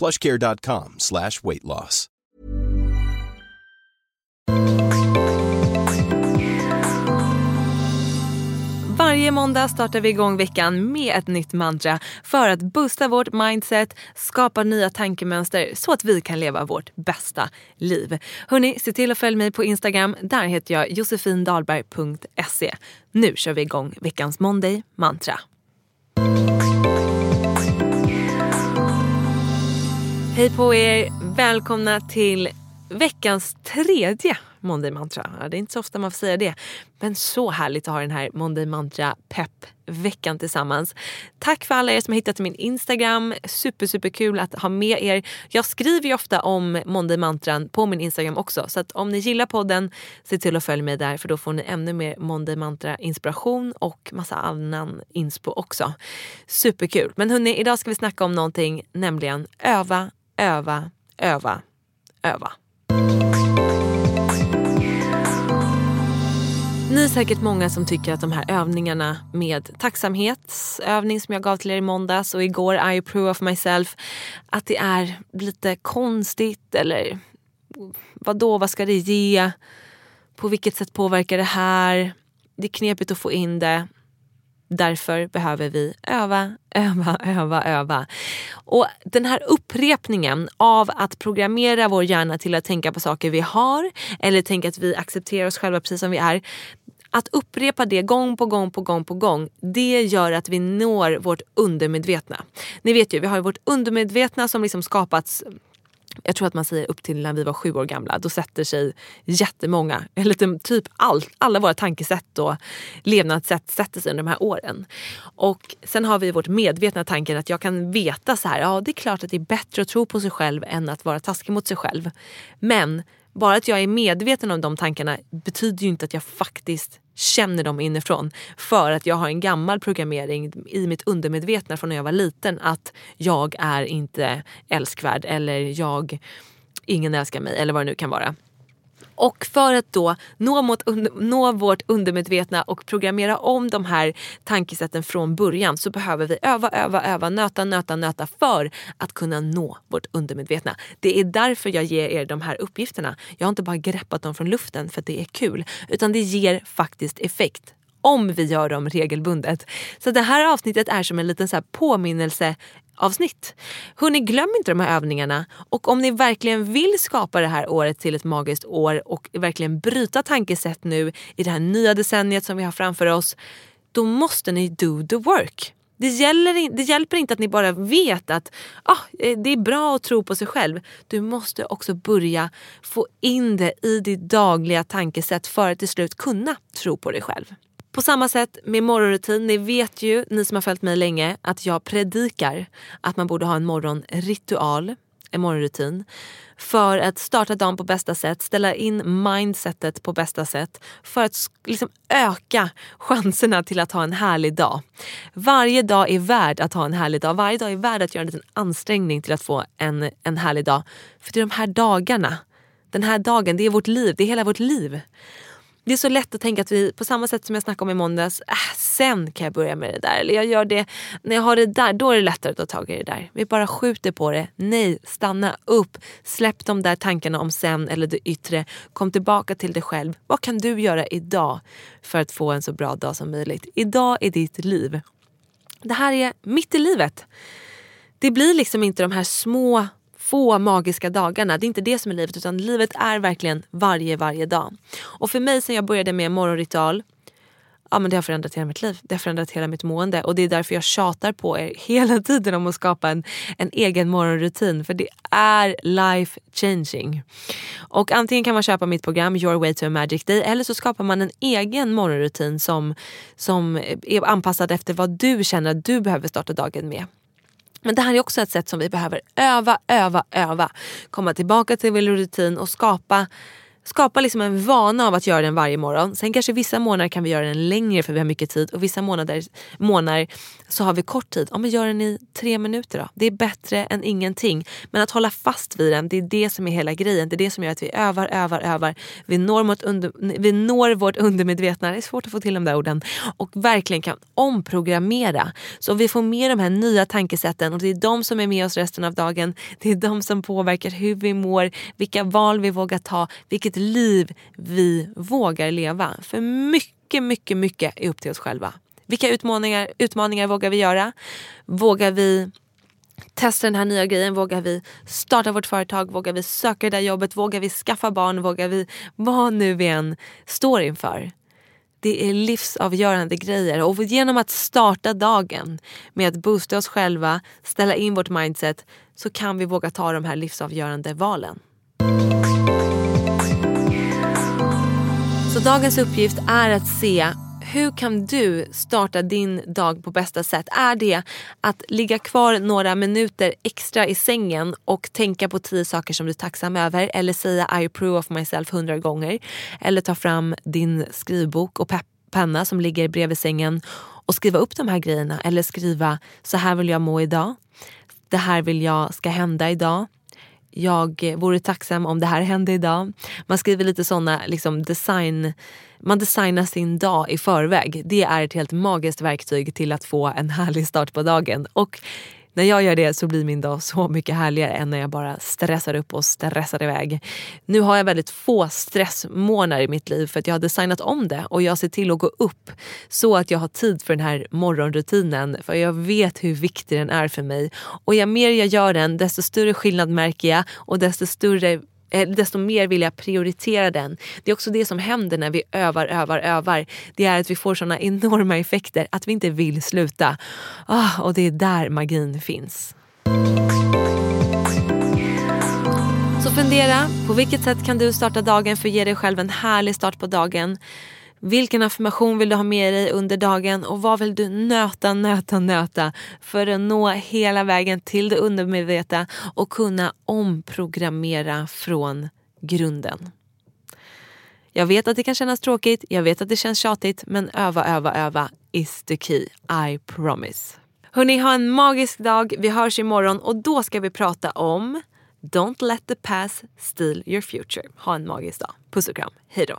plushcare.com slash weight loss. Varje måndag startar vi igång veckan med ett nytt mantra för att boosta vårt mindset, skapa nya tankemönster så att vi kan leva vårt bästa liv. Hörni, se till att följa mig på Instagram. Där heter jag josefindalberg.se. Nu kör vi igång veckans Monday mantra. Hej på er! Välkomna till veckans tredje Monday Mantra. Det är inte så ofta man får säga det. Men så härligt att ha den här Monday Mantra pepp veckan tillsammans. Tack för alla er som har hittat till min Instagram. Super, super kul att ha med er. Jag skriver ju ofta om Monday Mantran på min Instagram också. Så att om ni gillar podden, se till att följa mig där för då får ni ännu mer Monday Mantra inspiration och massa annan inspo också. Superkul. Men hörni, idag ska vi snacka om någonting, nämligen öva, öva, öva, öva. Ni är säkert många som tycker att de här övningarna med tacksamhetsövning som jag gav till er i måndags och igår I approve of myself att det är lite konstigt eller vad då, vad ska det ge? På vilket sätt påverkar det här? Det är knepigt att få in det. Därför behöver vi öva, öva, öva, öva. Och den här upprepningen av att programmera vår hjärna till att tänka på saker vi har eller tänka att vi accepterar oss själva precis som vi är. Att upprepa det gång på gång på gång på gång, det gör att vi når vårt undermedvetna. Ni vet ju, vi har vårt undermedvetna som liksom skapats jag tror att man säger upp till när vi var sju år gamla. Då sätter sig jättemånga, eller typ all, alla våra tankesätt och levnadssätt sätter sig under de här åren. Och sen har vi vårt medvetna tanken att jag kan veta så här, ja det är klart att det är bättre att tro på sig själv än att vara taskig mot sig själv. Men bara att jag är medveten om de tankarna betyder ju inte att jag faktiskt känner dem inifrån. För att jag har en gammal programmering i mitt undermedvetna från när jag var liten att jag är inte älskvärd eller jag, ingen älskar mig eller vad det nu kan vara. Och för att då nå, mot, nå vårt undermedvetna och programmera om de här tankesätten från början så behöver vi öva, öva, öva, nöta, nöta, nöta för att kunna nå vårt undermedvetna. Det är därför jag ger er de här uppgifterna. Jag har inte bara greppat dem från luften för att det är kul utan det ger faktiskt effekt om vi gör dem regelbundet. Så det här avsnittet är som en liten så påminnelse avsnitt. Hörrni, glöm inte de här övningarna. Och om ni verkligen vill skapa det här året till ett magiskt år och verkligen bryta tankesätt nu i det här nya decenniet som vi har framför oss, då måste ni do the work. Det, gäller, det hjälper inte att ni bara vet att ah, eh, det är bra att tro på sig själv. Du måste också börja få in det i ditt dagliga tankesätt för att till slut kunna tro på dig själv. På samma sätt med morgonrutin. Ni vet ju, ni som har följt mig länge, att jag predikar att man borde ha en morgonritual. en morgonrutin för att starta dagen på bästa sätt, ställa in mindsetet på bästa sätt för att liksom öka chanserna till att ha en härlig dag. Varje dag är värd att ha en härlig dag. Varje dag är värd att göra en liten ansträngning till att få en, en härlig dag. För det är de här dagarna, den här dagen, det är vårt liv, det är hela vårt liv. Det är så lätt att tänka att vi, på samma sätt som jag snackade om i måndags, äh, sen kan jag börja med det där. Eller jag gör det, när jag har det där, då är det lättare att ta tag i det där. Vi bara skjuter på det. Nej, stanna upp. Släpp de där tankarna om sen eller det yttre. Kom tillbaka till dig själv. Vad kan du göra idag för att få en så bra dag som möjligt? Idag är ditt liv. Det här är mitt i livet. Det blir liksom inte de här små få magiska dagarna. Det är inte det som är livet utan livet är verkligen varje, varje dag. Och för mig sen jag började med morgonritual ja, men det har förändrat hela mitt liv. Det har förändrat hela mitt mående. Och det är därför jag tjatar på er hela tiden om att skapa en, en egen morgonrutin. För det är life changing. Och antingen kan man köpa mitt program Your way to a magic day eller så skapar man en egen morgonrutin som, som är anpassad efter vad du känner att du behöver starta dagen med. Men det här är också ett sätt som vi behöver öva, öva, öva. Komma tillbaka till vår rutin och skapa Skapa liksom en vana av att göra den varje morgon. Sen kanske vissa månader kan vi göra den längre för vi har mycket tid och vissa månader, månader så har vi kort tid. Om vi gör den i tre minuter då. Det är bättre än ingenting. Men att hålla fast vid den, det är det som är hela grejen. Det är det som gör att vi övar, övar, övar. Vi når, mot under, vi når vårt undermedvetna, det är svårt att få till de där orden, och verkligen kan omprogrammera. Så vi får med de här nya tankesätten och det är de som är med oss resten av dagen. Det är de som påverkar hur vi mår, vilka val vi vågar ta, vilket vilket liv vi vågar leva. För mycket, mycket, mycket är upp till oss själva. Vilka utmaningar, utmaningar vågar vi göra? Vågar vi testa den här nya grejen? Vågar vi starta vårt företag? Vågar vi söka det där jobbet? Vågar vi skaffa barn? Vågar vi vad nu vi än står inför? Det är livsavgörande grejer och genom att starta dagen med att boosta oss själva, ställa in vårt mindset så kan vi våga ta de här livsavgörande valen. Så dagens uppgift är att se hur kan du starta din dag på bästa sätt? Är det att ligga kvar några minuter extra i sängen och tänka på tio saker som du är tacksam över eller säga I approve of myself hundra gånger eller ta fram din skrivbok och penna som ligger bredvid sängen och skriva upp de här grejerna eller skriva så här vill jag må idag. Det här vill jag ska hända idag jag vore tacksam om det här hände idag. Man skriver lite såna liksom design, man designar sin dag i förväg. Det är ett helt magiskt verktyg till att få en härlig start på dagen. Och när jag gör det så blir min dag så mycket härligare än när jag bara stressar upp och stressar iväg. Nu har jag väldigt få stressmånader i mitt liv för att jag har designat om det och jag ser till att gå upp så att jag har tid för den här morgonrutinen för jag vet hur viktig den är för mig. Och ju mer jag gör den desto större skillnad märker jag och desto större Eh, desto mer vill jag prioritera den. Det är också det som händer när vi övar, övar, övar. Det är att vi får såna enorma effekter att vi inte vill sluta. Oh, och det är där magin finns. Så fundera, på vilket sätt kan du starta dagen för att ge dig själv en härlig start på dagen? Vilken affirmation vill du ha med dig under dagen och vad vill du nöta, nöta, nöta för att nå hela vägen till det undermedvetna och kunna omprogrammera från grunden. Jag vet att det kan kännas tråkigt, jag vet att det känns tjatigt men öva, öva, öva is the key. I promise. Hörni, ha en magisk dag. Vi hörs imorgon och då ska vi prata om Don't let the past steal your future. Ha en magisk dag. Puss och kram. Hej då.